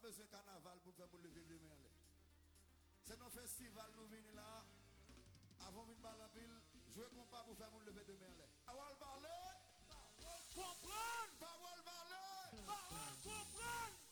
besoin de carnaval pour faire nous lever le main. C'est nos festival nous venons là. Avant de parler en pile, jouer compas pour faire nous lever de main. Parole parler. Comprendre. Parole parler. Parole comprendre.